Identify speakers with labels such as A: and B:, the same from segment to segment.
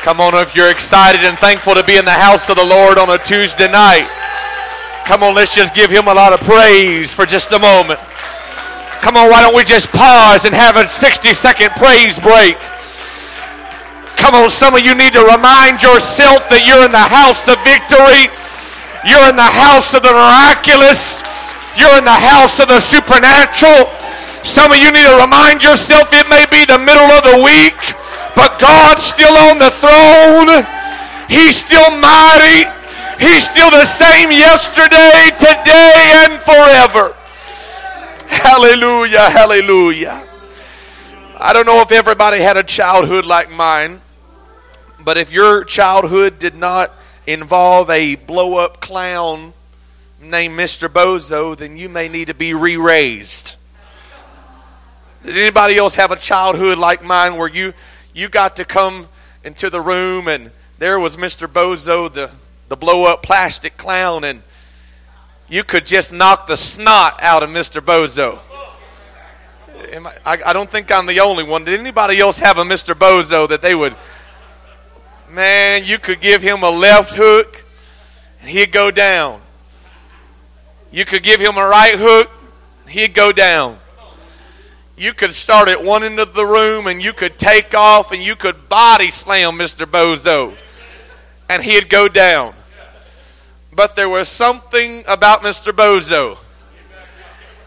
A: Come on, if you're excited and thankful to be in the house of the Lord on a Tuesday night, come on, let's just give him a lot of praise for just a moment. Come on, why don't we just pause and have a 60 second praise break? Come on, some of you need to remind yourself that you're in the house of victory. You're in the house of the miraculous. You're in the house of the supernatural. Some of you need to remind yourself it may be the middle of the week. But God's still on the throne. He's still mighty. He's still the same yesterday, today, and forever. Hallelujah, hallelujah. I don't know if everybody had a childhood like mine, but if your childhood did not involve a blow up clown named Mr. Bozo, then you may need to be re raised. Did anybody else have a childhood like mine where you you got to come into the room and there was Mr. Bozo, the, the blow up plastic clown, and you could just knock the snot out of Mr. Bozo. I, I, don't think I'm the only one. Did anybody else have a Mr. Bozo that they would, man, you could give him a left hook and he'd go down. You could give him a right hook, and he'd go down you could start at one end of the room and you could take off and you could body slam Mr. Bozo and he'd go down. But there was something about Mr. Bozo.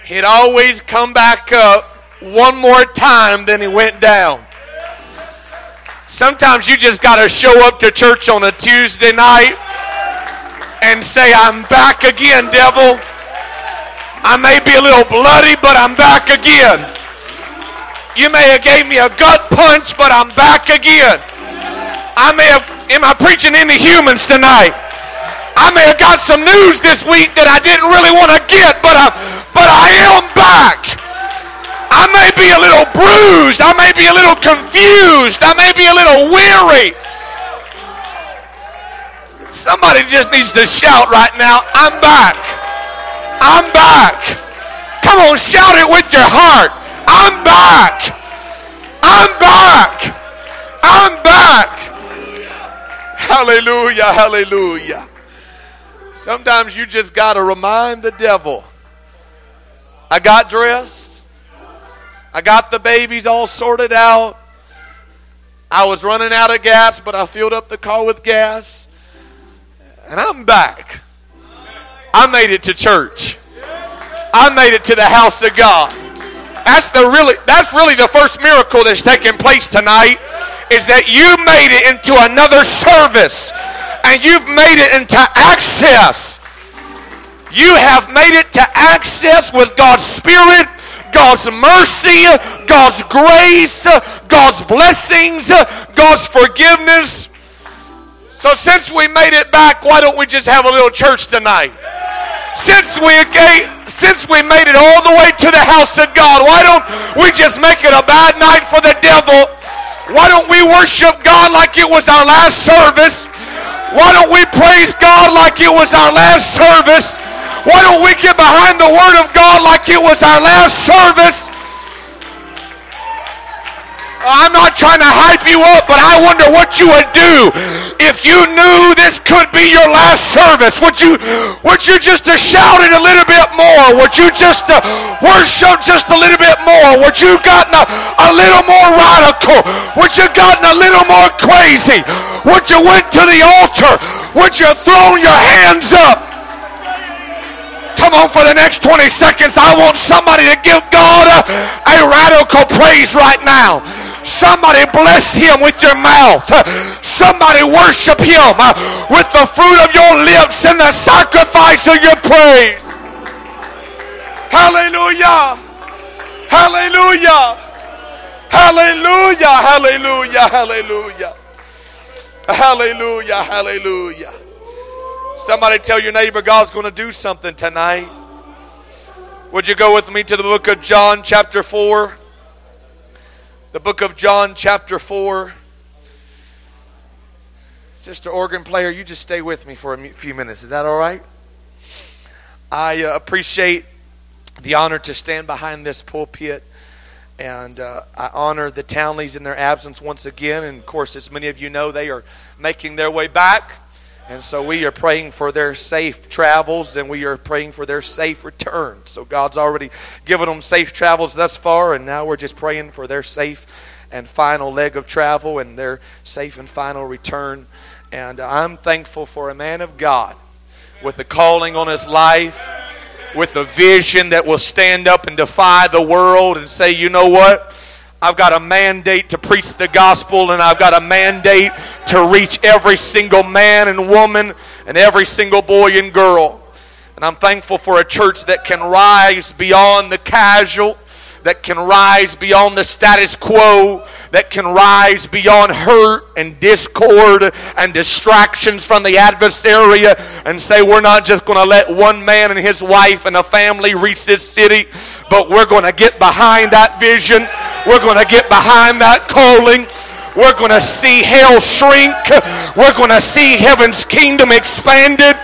A: He'd always come back up one more time than he went down. Sometimes you just got to show up to church on a Tuesday night and say, I'm back again, devil. I may be a little bloody, but I'm back again. You may have gave me a gut punch, but I'm back again. I may have, am I preaching any humans tonight? I may have got some news this week that I didn't really want to get, but I, but I am back. I may be a little bruised. I may be a little confused. I may be a little weary. Somebody just needs to shout right now, I'm back. I'm back. Come on, shout it with your heart. I'm back. I'm back. I'm back. Hallelujah. Hallelujah. Sometimes you just got to remind the devil I got dressed, I got the babies all sorted out. I was running out of gas, but I filled up the car with gas. And I'm back. I made it to church. I made it to the house of God. That's the really that's really the first miracle that's taking place tonight is that you made it into another service and you've made it into access. You have made it to access with God's Spirit, God's mercy, God's grace, God's blessings, God's forgiveness. So since we made it back, why don't we just have a little church tonight? Since we since we made it all the way to the house of God, why don't we just make it a bad night for the devil? Why don't we worship God like it was our last service? Why don't we praise God like it was our last service? Why don't we get behind the Word of God like it was our last service? I'm not trying to hype you up, but I wonder what you would do if you knew this could be your last service. Would you would you just shout it a little bit more? Would you just worship just a little bit more? Would you gotten a, a little more radical? Would you gotten a little more crazy? Would you went to the altar? Would you thrown your hands up? Come on, for the next 20 seconds, I want somebody to give God a, a radical praise right now. Somebody bless him with your mouth. Somebody worship him uh, with the fruit of your lips and the sacrifice of your praise. Hallelujah. Hallelujah. Hallelujah. Hallelujah. Hallelujah. Hallelujah. Hallelujah. Somebody tell your neighbor God's going to do something tonight. Would you go with me to the book of John, chapter 4? The book of John, chapter 4. Sister organ player, you just stay with me for a few minutes. Is that all right? I uh, appreciate the honor to stand behind this pulpit And uh, I honor the Townleys in their absence once again. And of course, as many of you know, they are making their way back. And so we are praying for their safe travels and we are praying for their safe return. So God's already given them safe travels thus far, and now we're just praying for their safe and final leg of travel and their safe and final return. And I'm thankful for a man of God with the calling on his life, with a vision that will stand up and defy the world and say, you know what? I've got a mandate to preach the gospel, and I've got a mandate to reach every single man and woman and every single boy and girl. And I'm thankful for a church that can rise beyond the casual that can rise beyond the status quo, that can rise beyond hurt and discord and distractions from the adversary and say, we're not just going to let one man and his wife and a family reach this city, but we're going to get behind that vision. We're going to get behind that calling. We're going to see hell shrink. We're going to see heaven's kingdom expanded.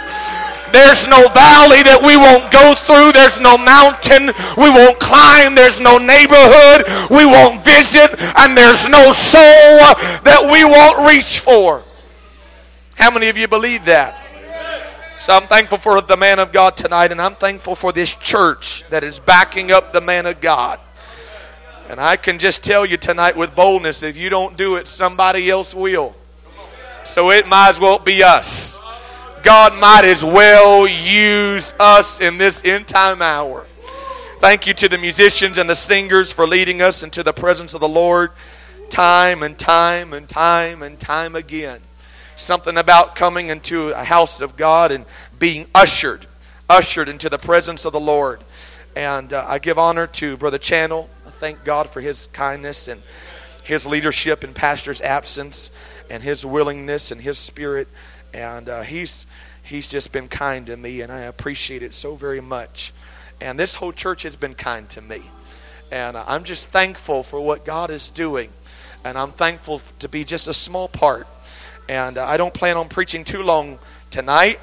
A: There's no valley that we won't go through. There's no mountain we won't climb. There's no neighborhood we won't visit. And there's no soul that we won't reach for. How many of you believe that? So I'm thankful for the man of God tonight, and I'm thankful for this church that is backing up the man of God. And I can just tell you tonight with boldness if you don't do it, somebody else will. So it might as well be us. God might as well use us in this end time hour. Thank you to the musicians and the singers for leading us into the presence of the Lord time and time and time and time again. Something about coming into a house of God and being ushered, ushered into the presence of the Lord. And uh, I give honor to Brother Channel. I thank God for his kindness and his leadership in pastor's absence and his willingness and his spirit and uh, he's he's just been kind to me, and I appreciate it so very much. And this whole church has been kind to me, and uh, I'm just thankful for what God is doing, and I'm thankful to be just a small part. And uh, I don't plan on preaching too long tonight.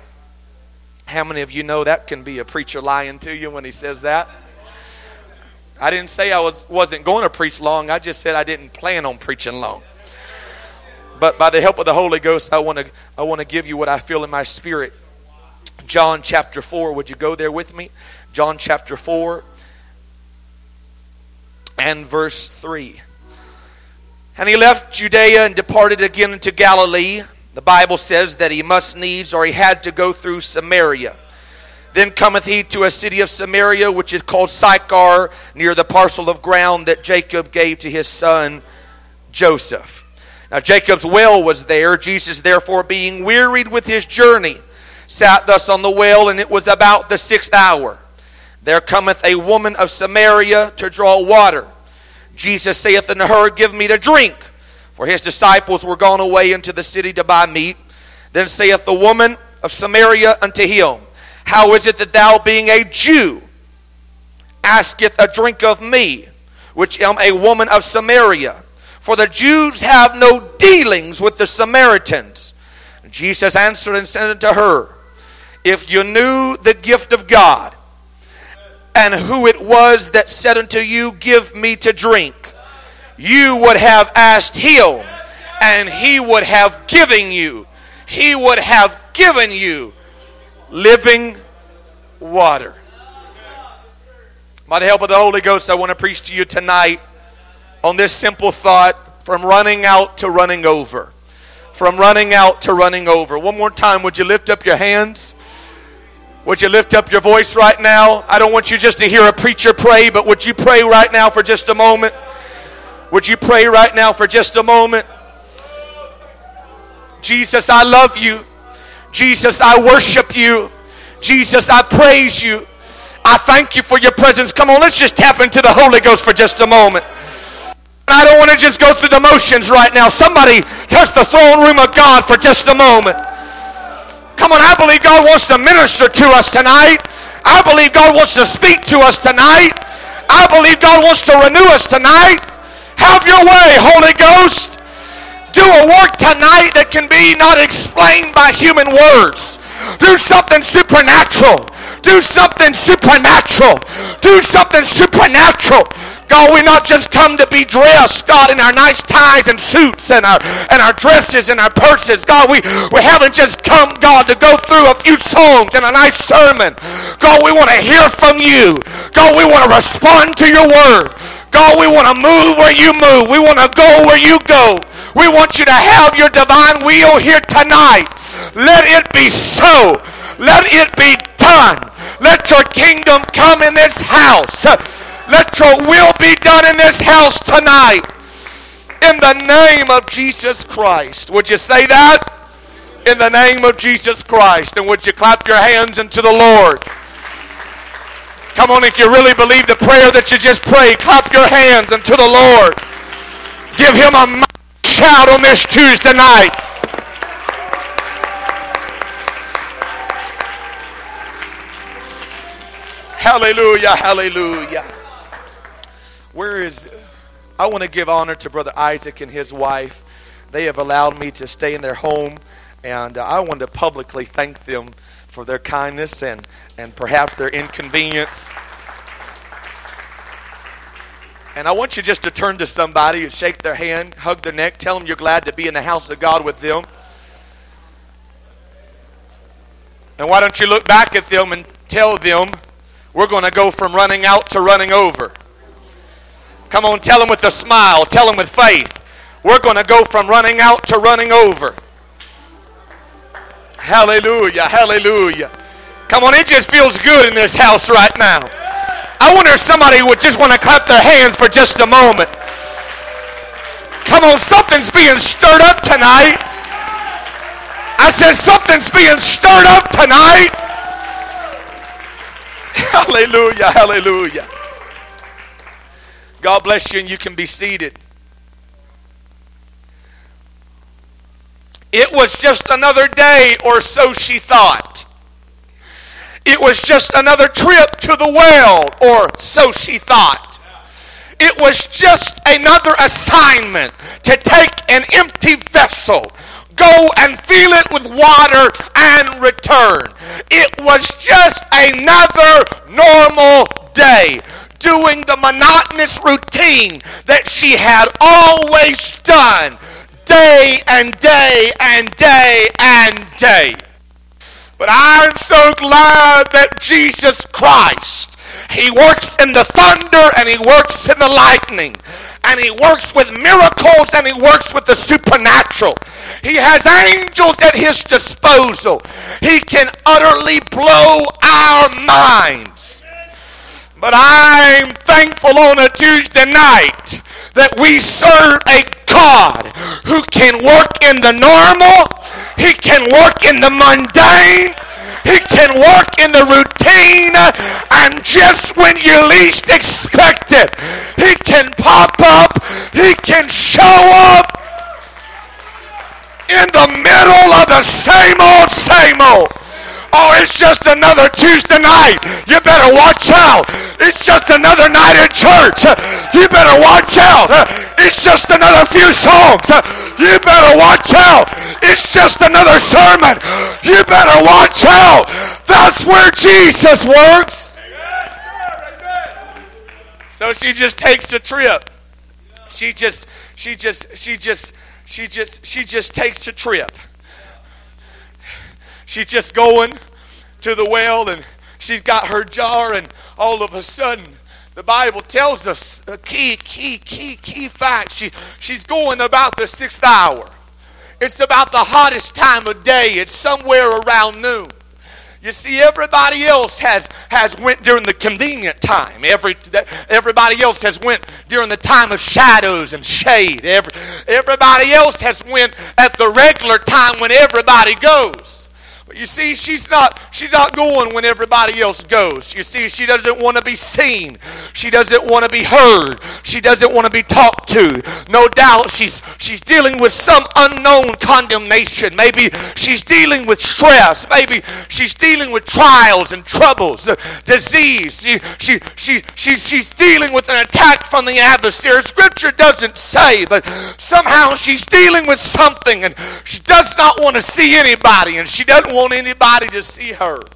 A: How many of you know that can be a preacher lying to you when he says that? I didn't say I was, wasn't going to preach long. I just said I didn't plan on preaching long. But by the help of the Holy Ghost, I want to I want to give you what I feel in my spirit. John chapter 4, would you go there with me? John chapter 4 and verse 3. And he left Judea and departed again into Galilee. The Bible says that he must needs or he had to go through Samaria. Then cometh he to a city of Samaria, which is called Sychar, near the parcel of ground that Jacob gave to his son Joseph. Now Jacob's well was there. Jesus, therefore, being wearied with his journey, sat thus on the well, and it was about the sixth hour. There cometh a woman of Samaria to draw water. Jesus saith unto her, Give me to drink. For his disciples were gone away into the city to buy meat. Then saith the woman of Samaria unto him, How is it that thou, being a Jew, asketh a drink of me, which am a woman of Samaria? For the Jews have no dealings with the Samaritans. Jesus answered and said unto her, If you knew the gift of God, and who it was that said unto you, Give me to drink, you would have asked him, and he would have given you, he would have given you living water. By the help of the Holy Ghost, I want to preach to you tonight on this simple thought from running out to running over. From running out to running over. One more time, would you lift up your hands? Would you lift up your voice right now? I don't want you just to hear a preacher pray, but would you pray right now for just a moment? Would you pray right now for just a moment? Jesus, I love you. Jesus, I worship you. Jesus, I praise you. I thank you for your presence. Come on, let's just tap into the Holy Ghost for just a moment. I don't want to just go through the motions right now. Somebody touch the throne room of God for just a moment. Come on, I believe God wants to minister to us tonight. I believe God wants to speak to us tonight. I believe God wants to renew us tonight. Have your way, Holy Ghost. Do a work tonight that can be not explained by human words. Do something supernatural. Do something supernatural. Do something supernatural. God, we not just come to be dressed, God, in our nice ties and suits and our and our dresses and our purses. God, we, we haven't just come, God, to go through a few songs and a nice sermon. God, we want to hear from you. God, we want to respond to your word. God, we want to move where you move. We want to go where you go. We want you to have your divine will here tonight. Let it be so. Let it be done. Let your kingdom come in this house. Let your will be done in this house tonight. In the name of Jesus Christ. Would you say that? In the name of Jesus Christ. And would you clap your hands unto the Lord? Come on, if you really believe the prayer that you just prayed, clap your hands unto the Lord. Give him a shout on this Tuesday night. Hallelujah, hallelujah. Where is, I want to give honor to Brother Isaac and his wife. They have allowed me to stay in their home, and uh, I want to publicly thank them for their kindness and, and perhaps their inconvenience. And I want you just to turn to somebody and shake their hand, hug their neck, tell them you're glad to be in the house of God with them. And why don't you look back at them and tell them we're going to go from running out to running over. Come on, tell them with a smile, tell them with faith. We're going to go from running out to running over. Hallelujah, hallelujah. Come on, it just feels good in this house right now. I wonder if somebody would just want to clap their hands for just a moment. Come on, something's being stirred up tonight. I said something's being stirred up tonight. Hallelujah, hallelujah. God bless you, and you can be seated. It was just another day, or so she thought. It was just another trip to the well, or so she thought. It was just another assignment to take an empty vessel, go and fill it with water, and return. It was just another normal day doing the monotonous routine that she had always done day and day and day and day. But I'm so glad that Jesus Christ, He works in the thunder and He works in the lightning. And He works with miracles and He works with the supernatural. He has angels at His disposal. He can utterly blow our minds. But I'm thankful on a Tuesday night that we serve a God who can work in the normal, He can work in the mundane, He can work in the routine, and just when you least expect it, He can pop up, He can show up in the middle of the same old, same old. Oh, it's just another Tuesday night. You better watch out. It's just another night in church. You better watch out. It's just another few songs. You better watch out. It's just another sermon. You better watch out. That's where Jesus works. So she just takes a trip. She just, she just, she just, she just, she just takes a trip. She's just going to the well and she's got her jar, and all of a sudden, the Bible tells us a key, key, key, key fact. She, she's going about the sixth hour. It's about the hottest time of day. It's somewhere around noon. You see, everybody else has, has went during the convenient time. Every, everybody else has went during the time of shadows and shade. Every, everybody else has went at the regular time when everybody goes. You see, she's not she's not going when everybody else goes. You see, she doesn't want to be seen. She doesn't want to be heard. She doesn't want to be talked to. No doubt she's she's dealing with some unknown condemnation. Maybe she's dealing with stress. Maybe she's dealing with trials and troubles, uh, disease. She, she, she, she, she's dealing with an attack from the adversary. Scripture doesn't say, but somehow she's dealing with something and she does not want to see anybody and she doesn't want want anybody to see her.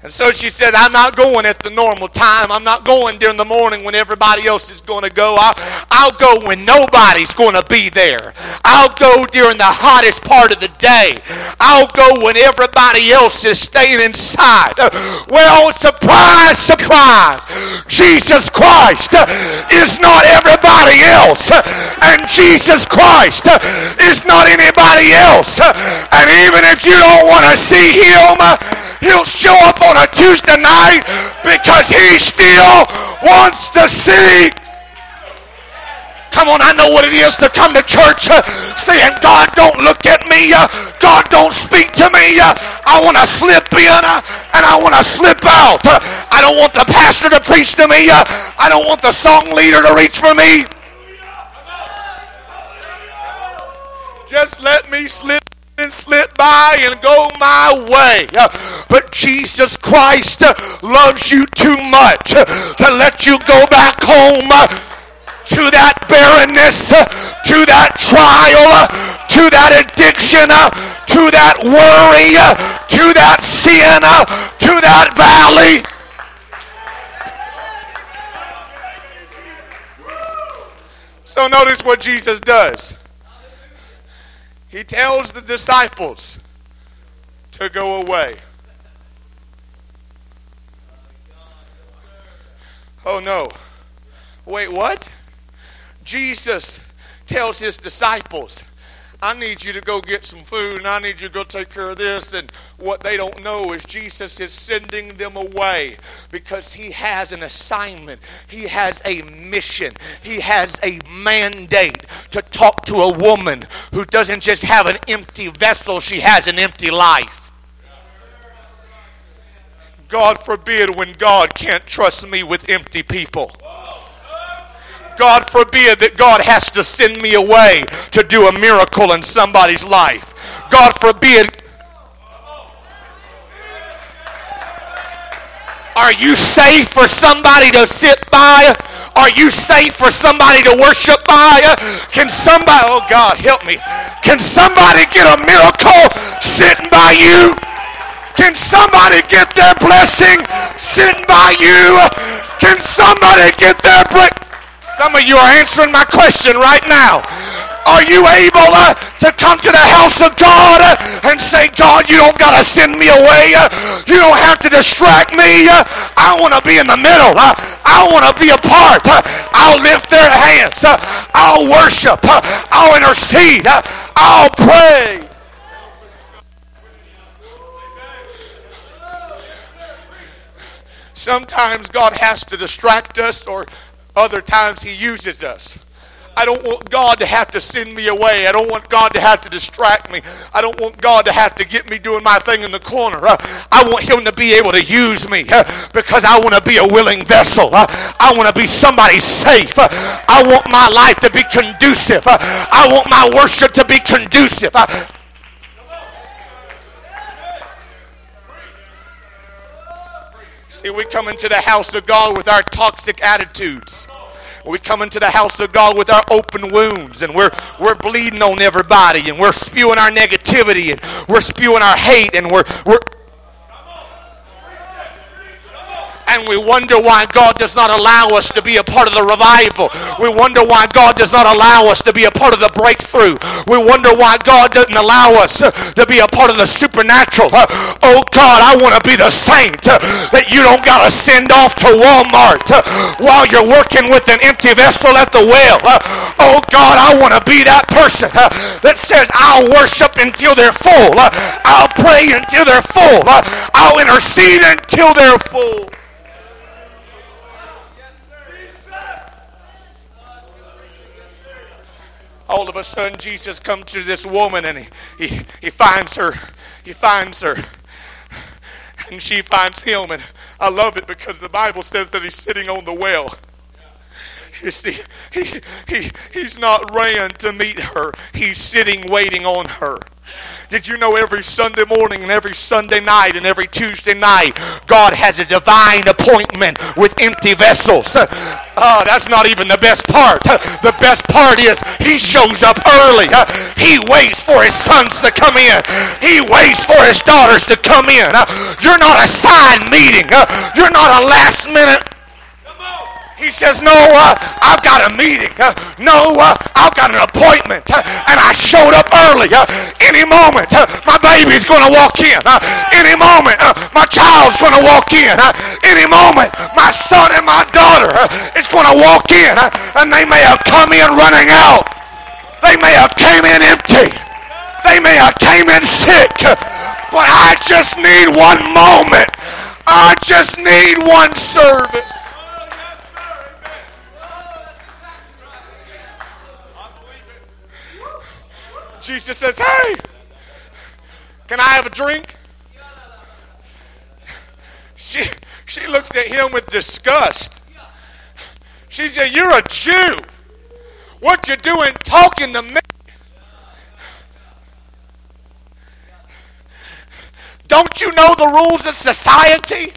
A: And so she said, I'm not going at the normal time. I'm not going during the morning when everybody else is going to go. I'll, I'll go when nobody's going to be there. I'll go during the hottest part of the day. I'll go when everybody else is staying inside. Well, surprise, surprise. Jesus Christ is not everybody else. And Jesus Christ is not anybody else. And even if you don't want to see him, He'll show up on a Tuesday night because he still wants to see. Come on, I know what it is to come to church uh, saying, God, don't look at me. Uh, God, don't speak to me. Uh, I want to slip in uh, and I want to slip out. Uh, I don't want the pastor to preach to me. Uh, I don't want the song leader to reach for me. Just let me slip and slip by and go my way. Uh, but Jesus Christ uh, loves you too much uh, to let you go back home to that barrenness, to that trial, to that addiction, to that worry, to that sin, to that valley. So notice what Jesus does. He tells the disciples to go away. Oh no. Wait, what? Jesus tells his disciples I need you to go get some food and I need you to go take care of this. And what they don't know is Jesus is sending them away because he has an assignment, he has a mission, he has a mandate to talk to a woman who doesn't just have an empty vessel, she has an empty life. God forbid when God can't trust me with empty people. God forbid that God has to send me away to do a miracle in somebody's life. God forbid. Are you safe for somebody to sit by? Are you safe for somebody to worship by? Can somebody, oh God, help me. Can somebody get a miracle sitting by you? Can somebody get their blessing sitting by you? Can somebody get their break? Some of you are answering my question right now. Are you able uh, to come to the house of God uh, and say, God, you don't got to send me away. Uh, you don't have to distract me. Uh, I want to be in the middle. Uh, I want to be a part. Uh, I'll lift their hands. I'll worship. I'll intercede. I'll pray. Sometimes God has to distract us or other times He uses us. I don't want God to have to send me away. I don't want God to have to distract me. I don't want God to have to get me doing my thing in the corner. Uh, I want Him to be able to use me uh, because I want to be a willing vessel. Uh, I want to be somebody safe. Uh, I want my life to be conducive. Uh, I want my worship to be conducive. See, we come into the house of God with our toxic attitudes. We come into the house of God with our open wounds and we're, we're bleeding on everybody and we're spewing our negativity and we're spewing our hate and we're, we're, and we wonder why God does not allow us to be a part of the revival. We wonder why God does not allow us to be a part of the breakthrough. We wonder why God doesn't allow us to be a part of the supernatural. Oh God, I want to be the saint that you don't got to send off to Walmart while you're working with an empty vessel at the well. Oh God, I want to be that person that says I'll worship until they're full. I'll pray until they're full. I'll intercede until they're full. All of a sudden Jesus comes to this woman and he, he, he finds her. He finds her. And she finds him. And I love it because the Bible says that he's sitting on the well. You see, he, he, he's not ran to meet her. He's sitting waiting on her. Did you know every Sunday morning and every Sunday night and every Tuesday night, God has a divine appointment with empty vessels? Oh, that's not even the best part. The best part is he shows up early. He waits for his sons to come in. He waits for his daughters to come in. You're not a side meeting. You're not a last minute he says, No, uh, I've got a meeting. Uh, no, uh, I've got an appointment. Uh, and I showed up early. Uh, any moment, uh, my baby's going to walk in. any moment, my child's going to walk in. any moment, my son and my daughter is going to walk in. and they may have come in running out. They may have came in empty. They may have came in sick. But I just need one moment. I just need one service. Jesus says, Hey, can I have a drink? She, she looks at him with disgust. She said, You're a Jew. What you doing talking to me? Don't you know the rules of society?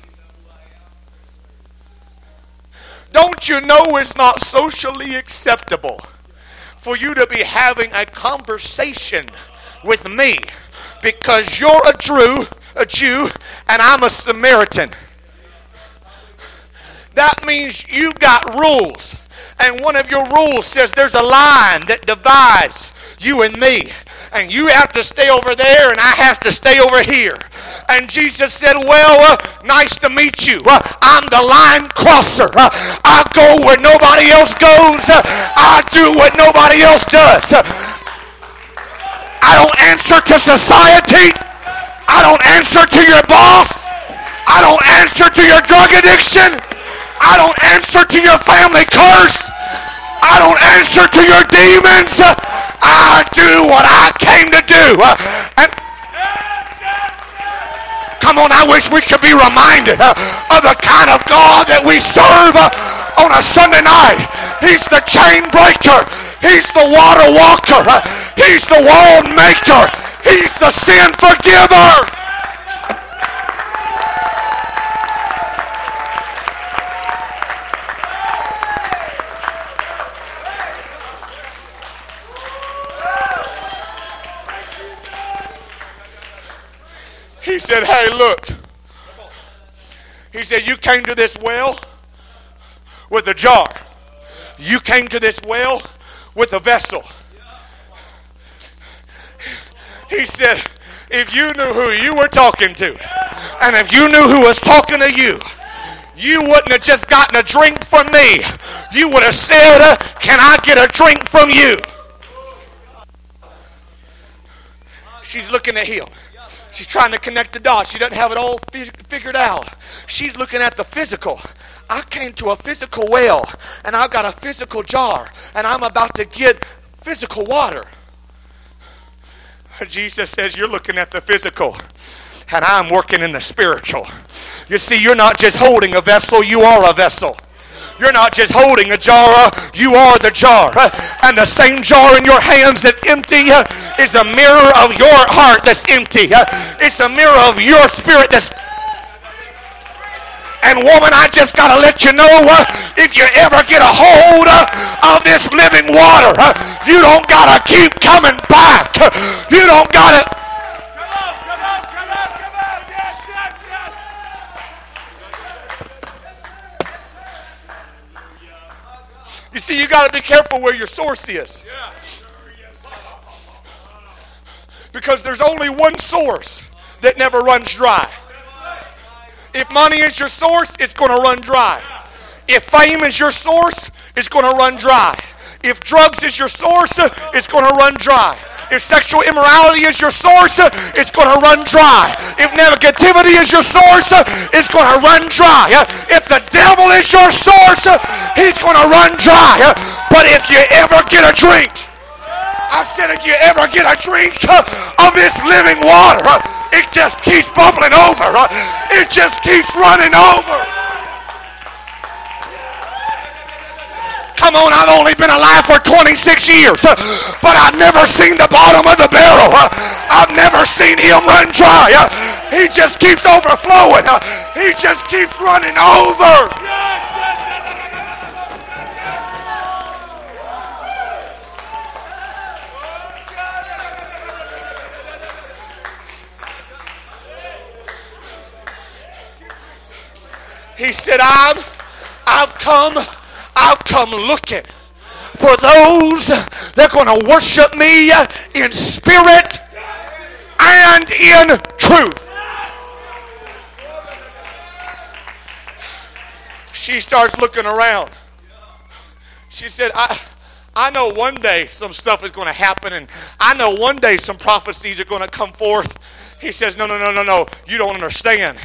A: Don't you know it's not socially acceptable for you to be having a conversation with me because you're a Jew, a Jew, and I'm a Samaritan. That means you've got rules. And one of your rules says there's a line that divides you and me and you have to stay over there, and I have to stay over here. And Jesus said, Well, uh, nice to meet you. Uh, I'm the line crosser. Uh, I go where nobody else goes, uh, I do what nobody else does. I don't answer to society, I don't answer to your boss, I don't answer to your drug addiction, I don't answer to your family curse. I don't answer to your demons. I do what I came to do. And Come on, I wish we could be reminded of the kind of God that we serve on a Sunday night. He's the chain breaker. He's the water walker. He's the world maker. He's the sin forgiver. Said, Hey, look. He said, You came to this well with a jar. You came to this well with a vessel. He said, If you knew who you were talking to, and if you knew who was talking to you, you wouldn't have just gotten a drink from me. You would have said, uh, Can I get a drink from you? She's looking at him. She's trying to connect the dots. She doesn't have it all figured out. She's looking at the physical. I came to a physical well, and I've got a physical jar, and I'm about to get physical water. Jesus says, You're looking at the physical, and I'm working in the spiritual. You see, you're not just holding a vessel, you are a vessel. You're not just holding a jar, you are the jar. And the same jar in your hands that's empty is a mirror of your heart that's empty. It's a mirror of your spirit that's and woman, I just got to let you know uh, if you ever get a hold uh, of this living water, uh, you don't got to keep coming back. You don't got to. You see, you got to be careful where your source is. Because there's only one source that never runs dry. If money is your source, it's going to run dry. If fame is your source, it's going to run dry. If drugs is your source, it's going to run dry. If sexual immorality is your source, it's going to run dry. If negativity is your source, it's going to run dry. If the devil is your source, he's going to run dry. But if you ever get a drink, I said if you ever get a drink of this living water, it just keeps bubbling over. It just keeps running over. Come on, I've only been alive for 26 years, but I've never seen the bottom of the barrel. I've never seen him run dry. He just keeps overflowing. He just keeps running over. He said, I'm, I've come I've come looking for those that are going to worship me in spirit and in truth. She starts looking around. She said, I, I know one day some stuff is going to happen, and I know one day some prophecies are going to come forth. He says, No, no, no, no, no. You don't understand.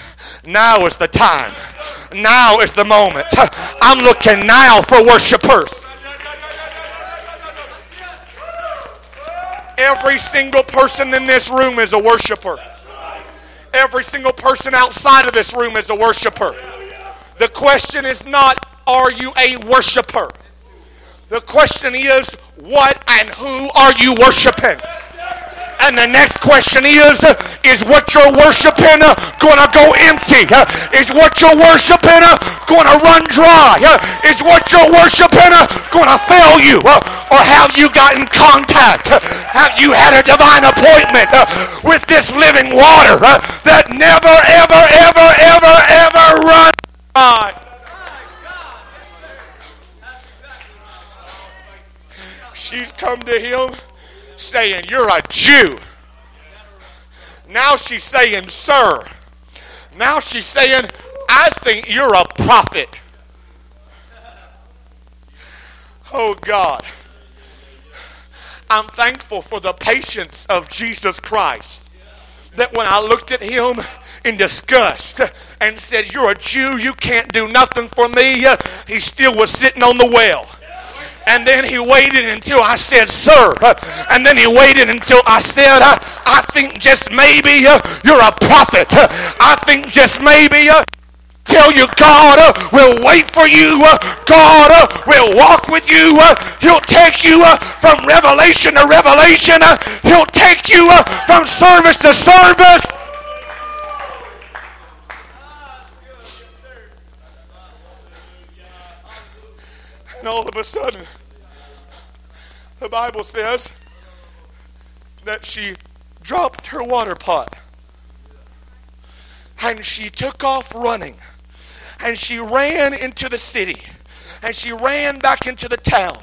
A: Now is the time. Now is the moment. I'm looking now for worshipers. Every single person in this room is a worshiper. Every single person outside of this room is a worshiper. The question is not, are you a worshiper? The question is, what and who are you worshiping? And the next question is, is what you're worshiping going to go empty? Is what you're worshiping going to run dry? Is what you're worshiping going to fail you? Or have you gotten contact? Have you had a divine appointment with this living water that never, ever, ever, ever, ever runs dry? She's come to him saying, You're a Jew. Now she's saying, Sir. Now she's saying, I think you're a prophet. Oh God. I'm thankful for the patience of Jesus Christ. That when I looked at him in disgust and said, You're a Jew, you can't do nothing for me, he still was sitting on the well. And then he waited until I said, Sir. And then he waited until I said, I think just maybe uh, you're a prophet. I think just maybe uh, tell you God uh, will wait for you. God will walk with you. He'll take you from revelation to revelation. He'll take you from service to service. And all of a sudden, the Bible says that she dropped her water pot and she took off running and she ran into the city and she ran back into the town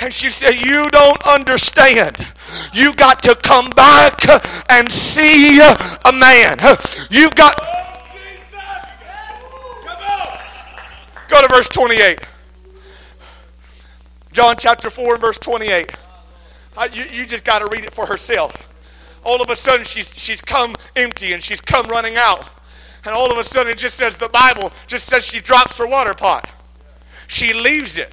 A: and she said, You don't understand. You got to come back and see a man. You got. Oh, Go to verse 28. John chapter 4 and verse 28. Uh, you, you just got to read it for herself. All of a sudden, she's, she's come empty and she's come running out. And all of a sudden, it just says the Bible just says she drops her water pot. She leaves it.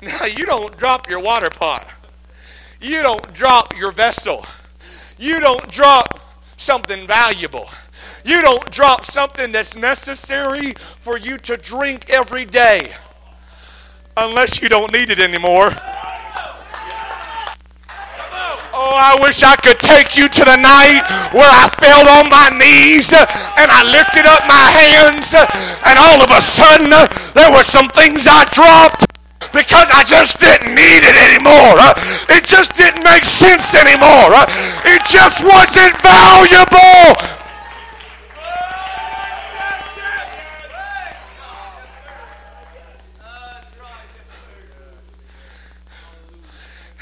A: Now, you don't drop your water pot, you don't drop your vessel, you don't drop something valuable. You don't drop something that's necessary for you to drink every day unless you don't need it anymore. Oh, I wish I could take you to the night where I fell on my knees and I lifted up my hands, and all of a sudden there were some things I dropped because I just didn't need it anymore. It just didn't make sense anymore. It just wasn't valuable.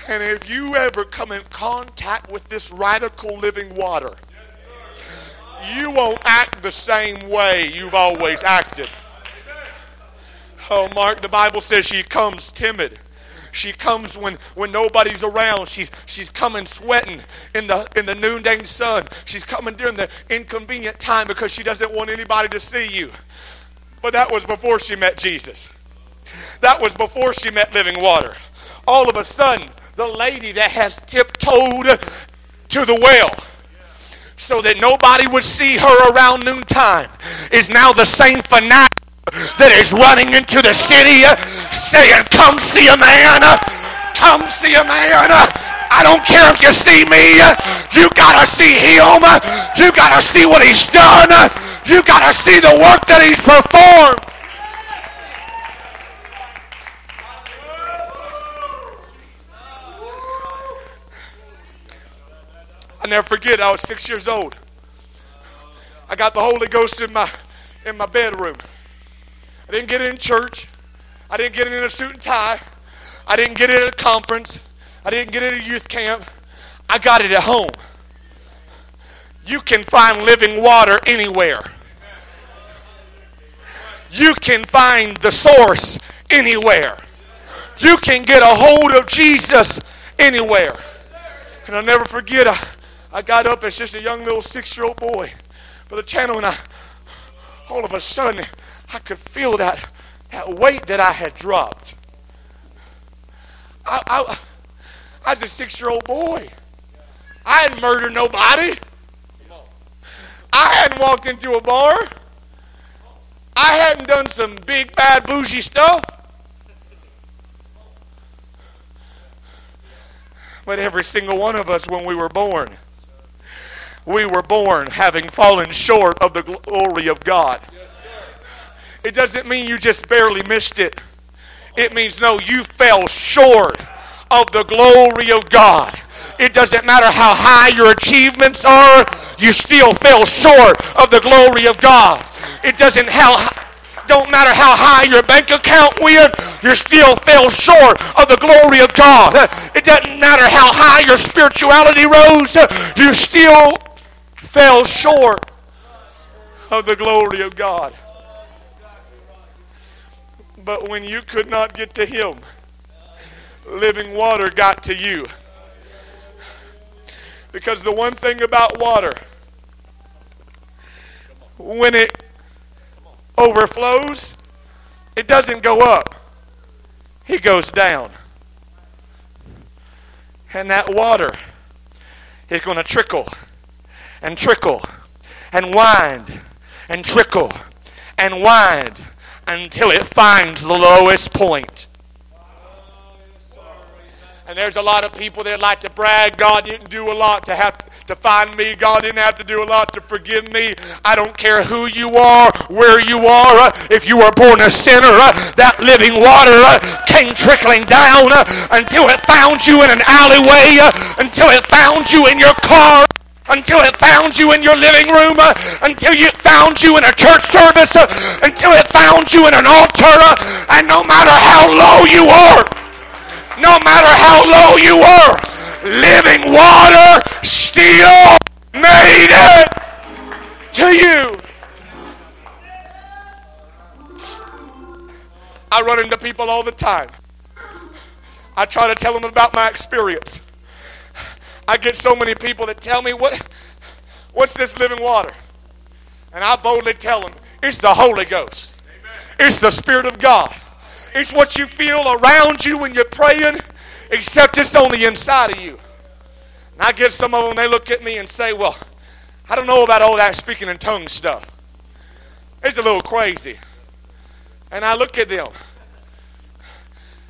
A: And if you ever come in contact with this radical living water, you won't act the same way you've always acted. Oh, Mark, the Bible says she comes timid. She comes when, when nobody's around. She's, she's coming sweating in the, in the noonday sun. She's coming during the inconvenient time because she doesn't want anybody to see you. But that was before she met Jesus. That was before she met living water. All of a sudden, the lady that has tiptoed to the well so that nobody would see her around noontime is now the same fanatic that is running into the city saying, Come see a man, come see a man. I don't care if you see me, you gotta see him, you gotta see what he's done, you gotta see the work that he's performed. I never forget, I was six years old. I got the Holy Ghost in my in my bedroom. I didn't get it in church. I didn't get it in a suit and tie. I didn't get it at a conference. I didn't get it at a youth camp. I got it at home. You can find living water anywhere. You can find the source anywhere. You can get a hold of Jesus anywhere. And I'll never forget, I, I got up as just a young little six year old boy for the channel, and I, all of a sudden, I could feel that, that weight that I had dropped. I, I, I was a six year old boy. I hadn't murdered nobody. I hadn't walked into a bar. I hadn't done some big, bad, bougie stuff. But every single one of us, when we were born, we were born having fallen short of the glory of God. It doesn't mean you just barely missed it. It means, no, you fell short of the glory of God. It doesn't matter how high your achievements are, you still fell short of the glory of God. It doesn't how don't matter how high your bank account went, you still fell short of the glory of God. It doesn't matter how high your spirituality rose, you still fell short of the glory of God. But when you could not get to Him, living water got to you. Because the one thing about water, when it overflows, it doesn't go up, it goes down. And that water is going to trickle and trickle and wind and trickle and wind until it finds the lowest point. And there's a lot of people that like to brag God didn't do a lot to have to find me. God didn't have to do a lot to forgive me. I don't care who you are, where you are. If you were born a sinner, that living water came trickling down until it found you in an alleyway, until it found you in your car until it found you in your living room, uh, until it found you in a church service, uh, until it found you in an altar, uh, and no matter how low you are, no matter how low you were, living water still made it to you. I run into people all the time. I try to tell them about my experience. I get so many people that tell me, what, What's this living water? And I boldly tell them, It's the Holy Ghost, it's the Spirit of God. It's what you feel around you when you're praying, except it's on the inside of you. And I get some of them, they look at me and say, Well, I don't know about all that speaking in tongues stuff. It's a little crazy. And I look at them.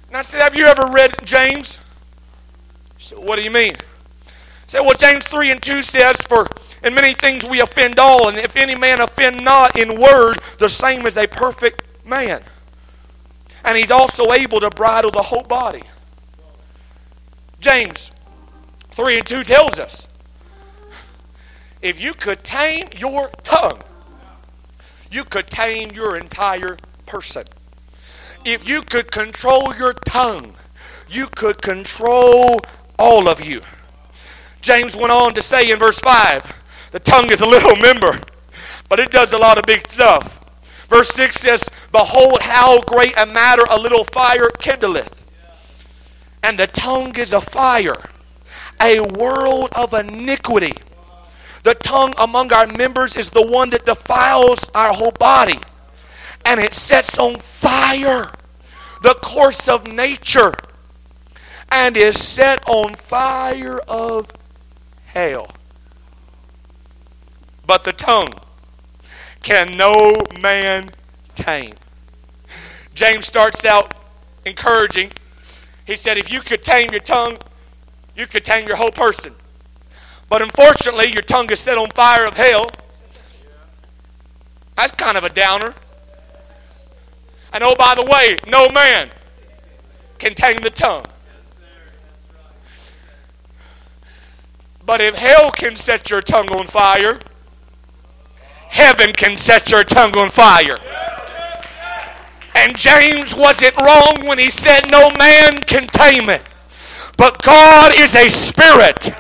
A: And I said, Have you ever read James? She Said, what do you mean? Said, Well, James 3 and 2 says, For in many things we offend all, and if any man offend not in word, the same as a perfect man and he's also able to bridle the whole body. James 3 and 2 tells us if you could tame your tongue, you could tame your entire person. If you could control your tongue, you could control all of you. James went on to say in verse 5 the tongue is a little member, but it does a lot of big stuff. Verse 6 says, Behold, how great a matter a little fire kindleth. And the tongue is a fire, a world of iniquity. The tongue among our members is the one that defiles our whole body, and it sets on fire the course of nature, and is set on fire of hell. But the tongue can no man tame. James starts out encouraging. He said, if you could tame your tongue, you could tame your whole person. But unfortunately, your tongue is set on fire of hell. That's kind of a downer. And oh, by the way, no man can tame the tongue. But if hell can set your tongue on fire, heaven can set your tongue on fire. And James wasn't wrong when he said, No man can tame it. But God is a spirit,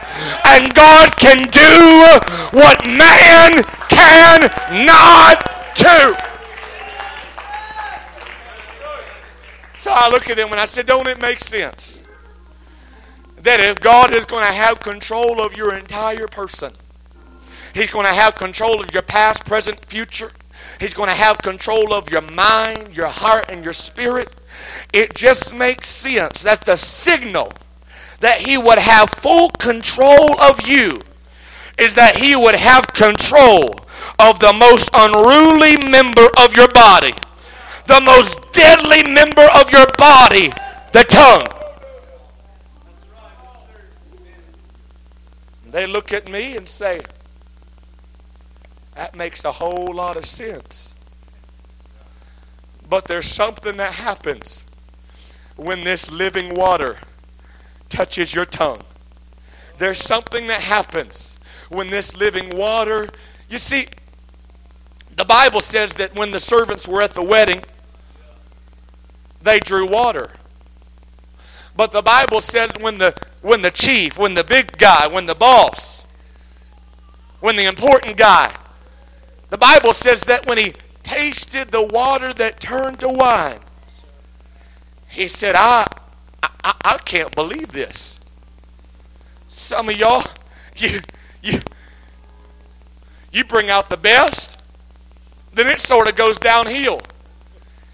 A: and God can do what man cannot do. So I look at them and I said, Don't it make sense? That if God is going to have control of your entire person, He's going to have control of your past, present, future. He's going to have control of your mind, your heart, and your spirit. It just makes sense that the signal that He would have full control of you is that He would have control of the most unruly member of your body, the most deadly member of your body, the tongue. They look at me and say, that makes a whole lot of sense. But there's something that happens when this living water touches your tongue. There's something that happens when this living water. You see, the Bible says that when the servants were at the wedding, they drew water. But the Bible says when the when the chief, when the big guy, when the boss, when the important guy the Bible says that when he tasted the water that turned to wine, he said, I, I, I can't believe this. Some of y'all, you, you, you bring out the best, then it sort of goes downhill.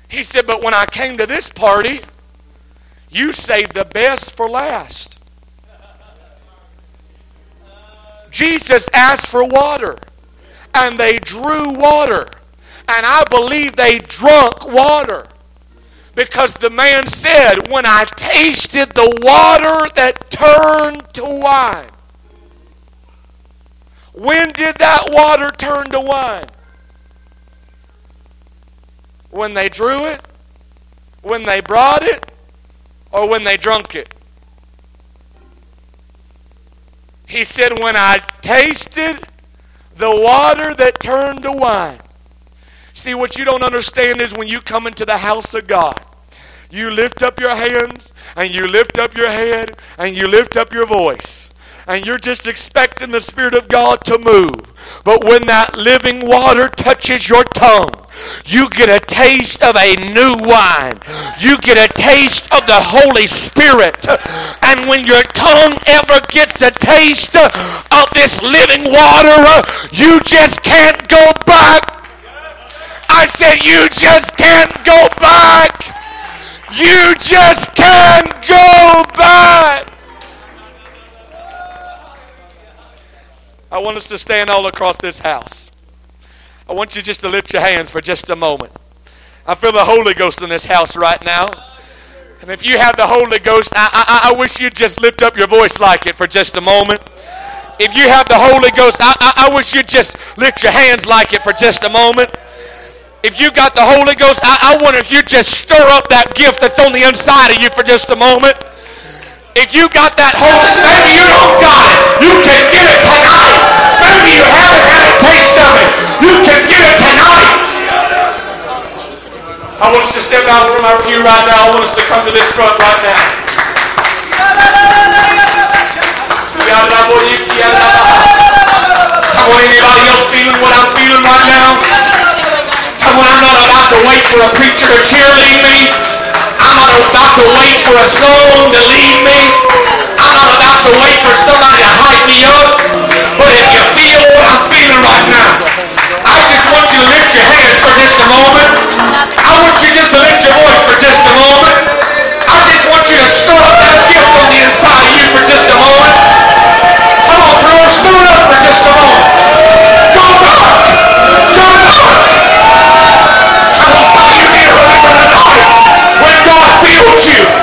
A: He said, but when I came to this party, you saved the best for last. Jesus asked for water and they drew water. And I believe they drunk water. Because the man said, When I tasted the water that turned to wine. When did that water turn to wine? When they drew it? When they brought it? Or when they drunk it? He said, When I tasted the water that turned to wine. See, what you don't understand is when you come into the house of God, you lift up your hands and you lift up your head and you lift up your voice. And you're just expecting the Spirit of God to move. But when that living water touches your tongue, you get a taste of a new wine. You get a taste of the Holy Spirit. And when your tongue ever gets a taste of this living water, you just can't go back. I said, You just can't go back. You just can't go back. I want us to stand all across this house. I want you just to lift your hands for just a moment. I feel the Holy Ghost in this house right now. And if you have the Holy Ghost, I, I, I wish you'd just lift up your voice like it for just a moment. If you have the Holy Ghost, I, I, I wish you'd just lift your hands like it for just a moment. If you got the Holy Ghost, I, I wonder if you'd just stir up that gift that's on the inside of you for just a moment. If you got that Holy, Ghost, maybe you don't got it. You can get it tonight. Maybe you haven't taste of it. You can get it tonight. I want us to step out from our pew right now. I want us to come to this front right now. Come on, anybody else feeling what I'm feeling right now? Come on, I'm not about to wait for a preacher to cheerlead me. I'm not about to wait for a song to lead me. I'm not about to wait for somebody to hype me up. But if you feel what I'm feeling right now, I just want you to lift your hands for just a moment. I want you just to lift your voice for just a moment. I just want you to stir up that gift on the inside of you for just a moment. Come on, brother, stir it up for just a moment. Go back! Go back! Come on, some of you need to remember the moment when God filled you.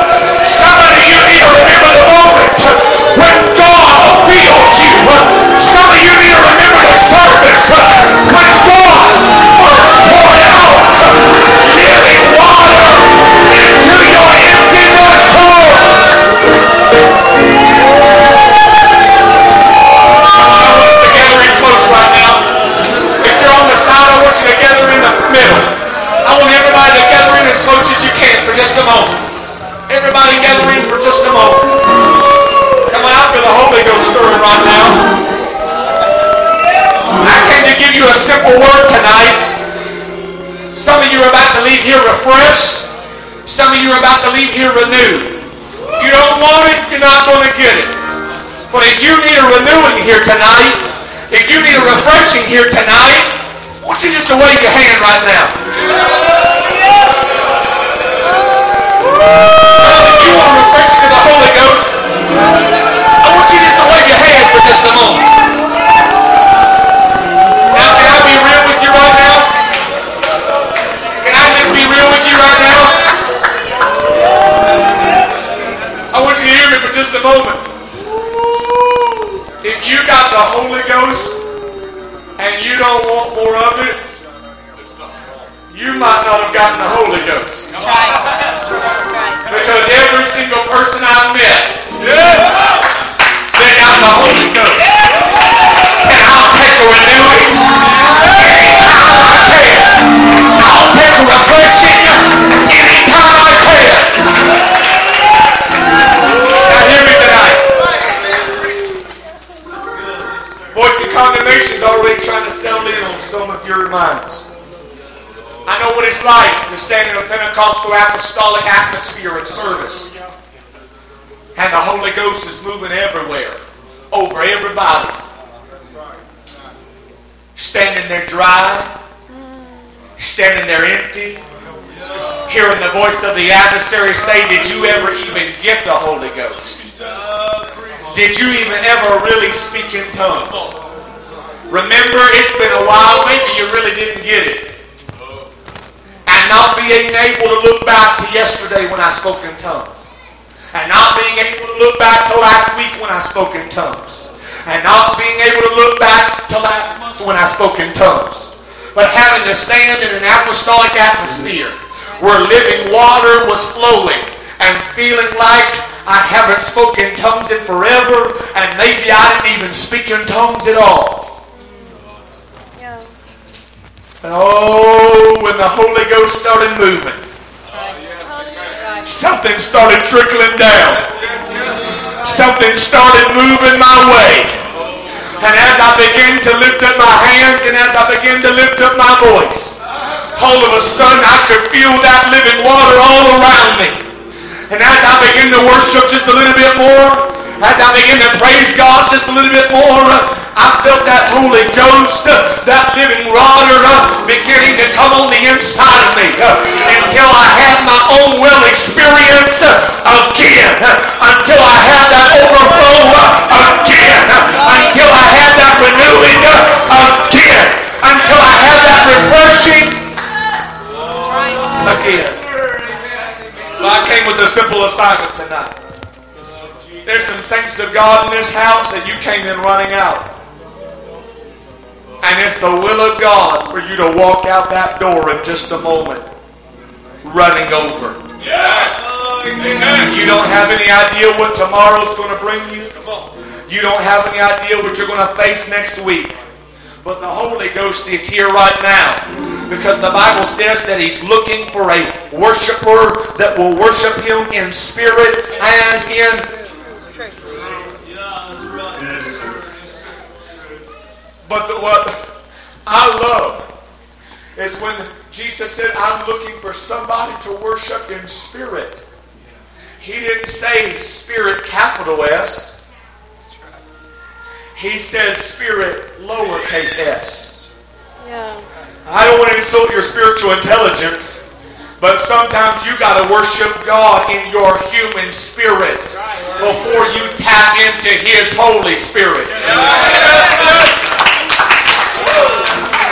A: Minds. I know what it's like to stand in a Pentecostal apostolic atmosphere and service. And the Holy Ghost is moving everywhere, over everybody. Standing there dry, standing there empty, hearing the voice of the adversary say, Did you ever even get the Holy Ghost? Did you even ever really speak in tongues? Remember, it's been a while, maybe you really didn't get it and not being able to look back to yesterday when I spoke in tongues. And not being able to look back to last week when I spoke in tongues. And not being able to look back to last month when I spoke in tongues. But having to stand in an apostolic atmosphere where living water was flowing and feeling like I haven't spoken tongues in forever and maybe I didn't even speak in tongues at all. Oh, when the Holy Ghost started moving, something started trickling down. Something started moving my way. And as I began to lift up my hands and as I began to lift up my voice, all of a sudden I could feel that living water all around me. And as I began to worship just a little bit more, as I began to praise God just a little bit more, I felt that Holy Ghost, uh, that living water uh, beginning to come on the inside of me uh, until I had my own well experience again, until I had that overflow again, until I had that renewing again, until I had that refreshing again. So I came with a simple assignment tonight. There's some saints of God in this house that you came in running out. And it's the will of God for you to walk out that door in just a moment, running over. You don't have any idea what tomorrow's going to bring you. You don't have any idea what you're going to face next week. But the Holy Ghost is here right now because the Bible says that He's looking for a worshiper that will worship Him in spirit and in But the, what I love is when Jesus said, I'm looking for somebody to worship in spirit. He didn't say spirit capital S. He said spirit lowercase s.
B: Yeah.
A: I don't want to insult your spiritual intelligence, but sometimes you got to worship God in your human spirit before you tap into His Holy Spirit. And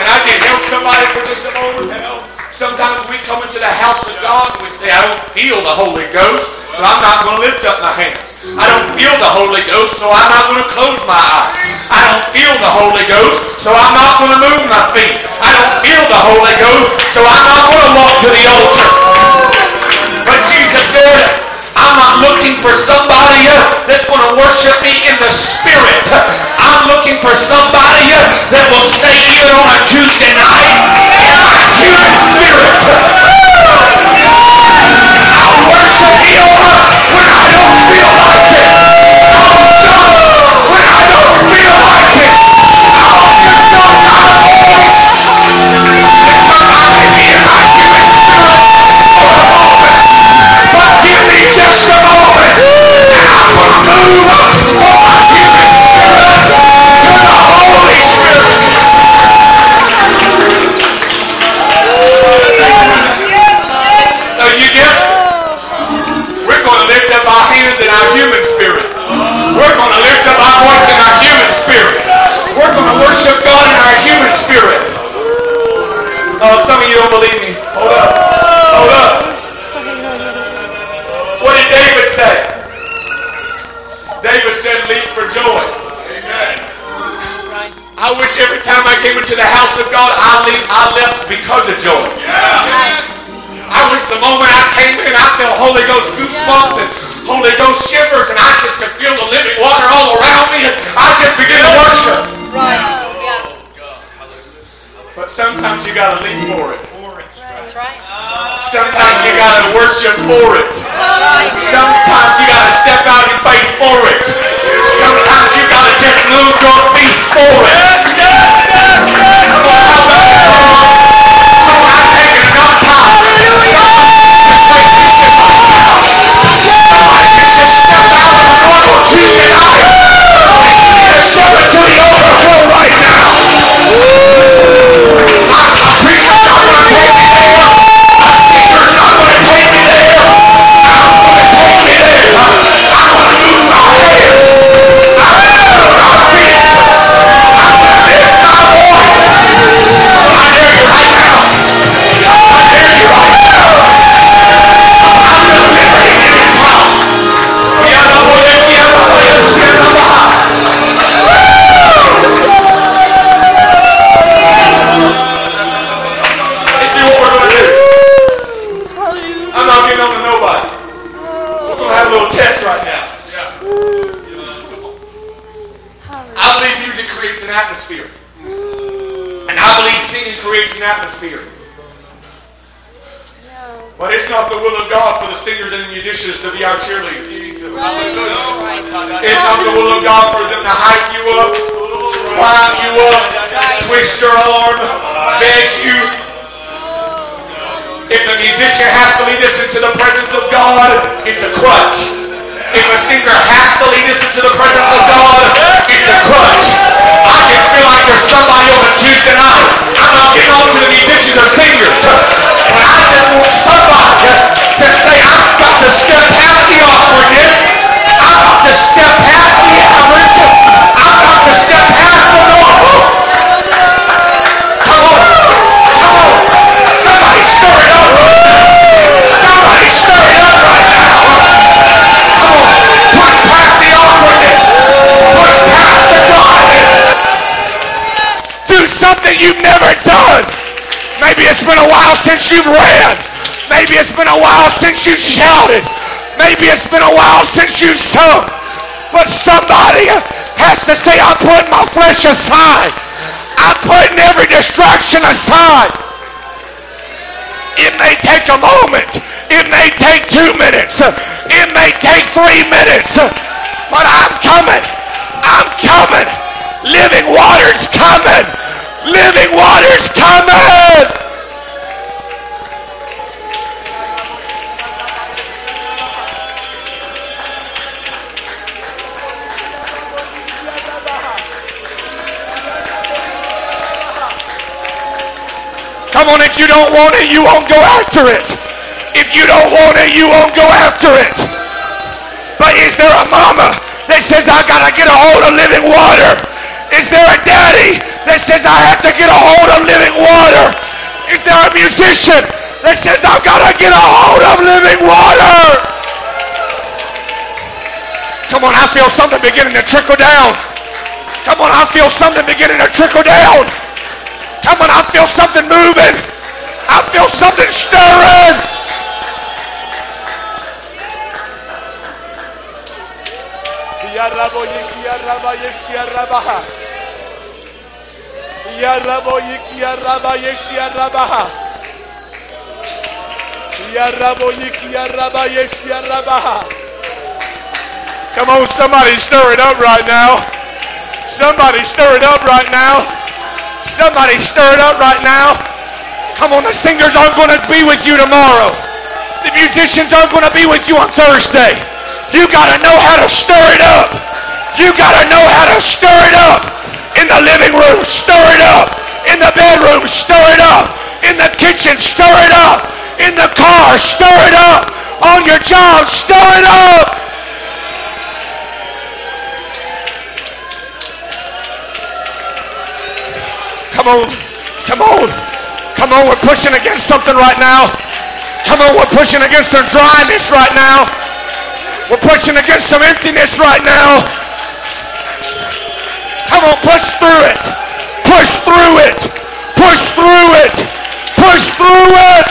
A: I can help somebody for just a moment. Help. Sometimes we come into the house of God and we say, I don't feel the Holy Ghost, so I'm not going to lift up my hands. I don't feel the Holy Ghost, so I'm not going to close my eyes. I don't feel the Holy Ghost, so I'm not going to move my feet. I don't feel the Holy Ghost, so I'm not going to walk to the altar. But Jesus said, I'm not looking for somebody uh, that's going to worship me in the spirit. I'm looking for somebody uh, that will stay even on a Tuesday night spirit. We're going to worship God in our human spirit. Oh, some of you don't believe me. Hold up. Hold up. What did David say? David said, leap for joy. I wish every time I came into the house of God, I, leave, I left because of joy.
B: Yeah.
A: I wish the moment I came in, I felt Holy Ghost goosebumps yeah. and Oh, Holy Ghost shivers, and I just can feel the living water all around me, and I just begin to worship.
B: Right. Yeah.
A: But sometimes you gotta leap for it.
B: That's right.
A: Sometimes you gotta worship for it. Sometimes you gotta step out in faith for it. Sometimes you gotta just lose your a crutch. If a singer has to lead us into the presence of God, it's a crutch. I just feel like there's somebody on a Tuesday night. I'm not getting on to the musicians or singers, but I just want since you've ran. Maybe it's been a while since you shouted. Maybe it's been a while since you sung. But somebody has to say, I'm putting my flesh aside. I'm putting every distraction aside. It may take a moment. It may take two minutes. It may take three minutes. But I'm coming. I'm coming. Living water's coming. Living water's coming. Come on, if you don't want it, you won't go after it. If you don't want it, you won't go after it. But is there a mama that says, I gotta get a hold of living water? Is there a daddy that says, I have to get a hold of living water? Is there a musician that says, I've gotta get a hold of living water? Come on, I feel something beginning to trickle down. Come on, I feel something beginning to trickle down. Come on, I feel something moving. I feel something stirring. Come on, somebody stir it up right now. Somebody stir it up right now. Somebody stir it up right now. Come on, the singers aren't going to be with you tomorrow. The musicians aren't going to be with you on Thursday. You got to know how to stir it up. You got to know how to stir it up. In the living room, stir it up. In the bedroom, stir it up. In the kitchen, stir it up. In the car, stir it up. On your job, stir it up. Come on. Come on. Come on, we're pushing against something right now. Come on, we're pushing against some dryness right now. We're pushing against some emptiness right now. Come on, push through it. Push through it. Push through it. Push through it.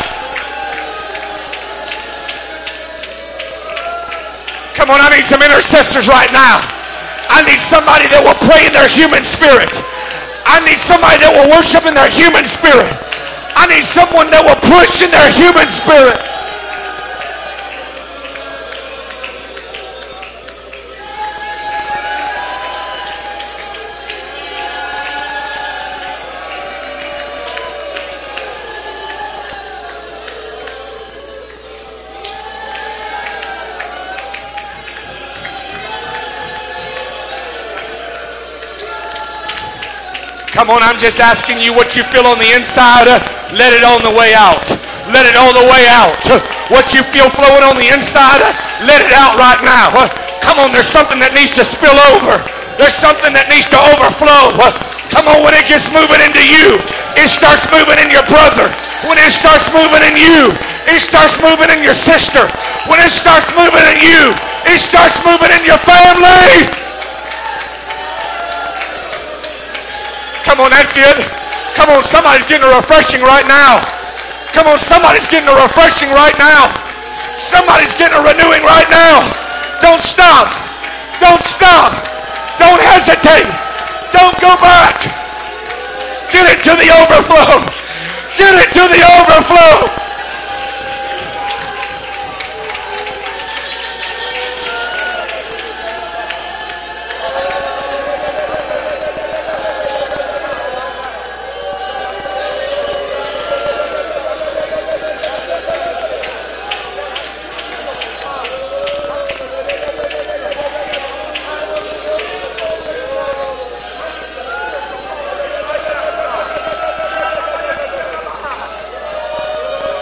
A: Come on, I need some intercessors right now. I need somebody that will pray in their human spirit. I need somebody that will worship in their human spirit. I need someone that will push in their human spirit. Come on, I'm just asking you what you feel on the inside. Let it on the way out. Let it all the way out. What you feel flowing on the inside, let it out right now. Come on, there's something that needs to spill over. There's something that needs to overflow. Come on, when it gets moving into you, it starts moving in your brother. When it starts moving in you, it starts moving in your sister. When it starts moving in you, it starts moving in your family. Come on, that's it. Come on, somebody's getting a refreshing right now. Come on, somebody's getting a refreshing right now. Somebody's getting a renewing right now. Don't stop. Don't stop. Don't hesitate. Don't go back. Get it to the overflow. Get it to the overflow.